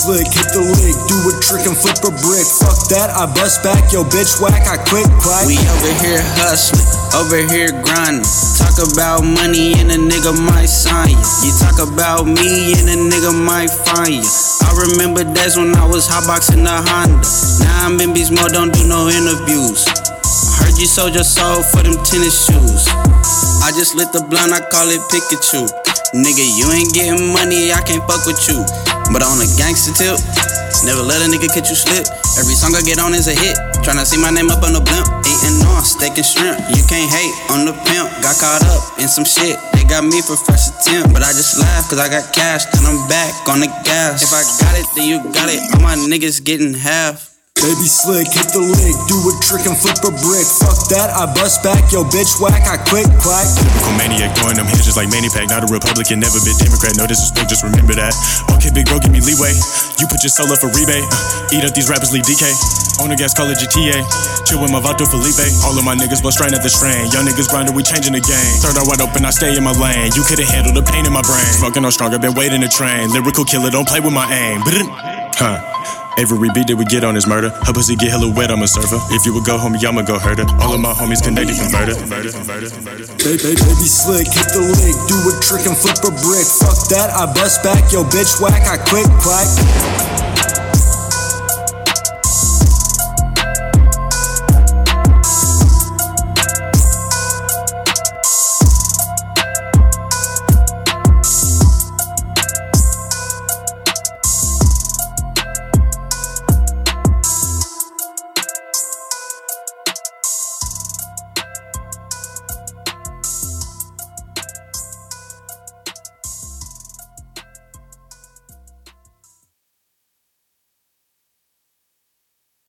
slick, hit the lick, do a trick and flip a brick. Fuck that, I bust back, yo bitch whack, I quit crack. We over here hustling, over here grinding. Talk about money and a nigga might sign you. You talk about me and a nigga might find you. I remember days when I was hotboxing the Honda. Now I'm in Beast Mode, don't do no interviews. Heard you sold your soul for them tennis shoes. I just lit the blunt, I call it Pikachu. Nigga, you ain't getting money, I can't fuck with you. But I'm on a gangster tip, never let a nigga catch you slip. Every song I get on is a hit. Tryna see my name up on the blimp. Eating on steak and shrimp. You can't hate on the pimp. Got caught up in some shit. They got me for first attempt. But I just laugh cause I got cash. Then I'm back on the gas. If I got it, then you got it. All my niggas getting half. Baby slick, hit the lick, do a trick and flip a brick. Fuck that, I bust back, yo bitch whack, I quit crack. Typical maniac, throwing them hinges like Manny Pack. Not a Republican, never been Democrat. No disrespect, just remember that. Okay, big bro, give me leeway. You put your soul up for rebate. Uh, eat up these rappers, leave DK. The gas, call it GTA. Chill with my Vato Felipe. All of my niggas blow strain at the strain. Young niggas grinding, we changing the game. Third eye wide open, I stay in my lane. You couldn't handle the pain in my brain. Smoking on strong, I've been waiting to train. Lyrical killer, don't play with my aim. Huh. Every beat that we get on is murder. Her pussy get hella wet, I'm a surfer. If you would go home, y'all go hurt her. All of my homies connected, converted. Baby, baby slick, hit the lick, do a trick and flip a brick. Fuck that, I bust back, yo bitch whack, I quit crack.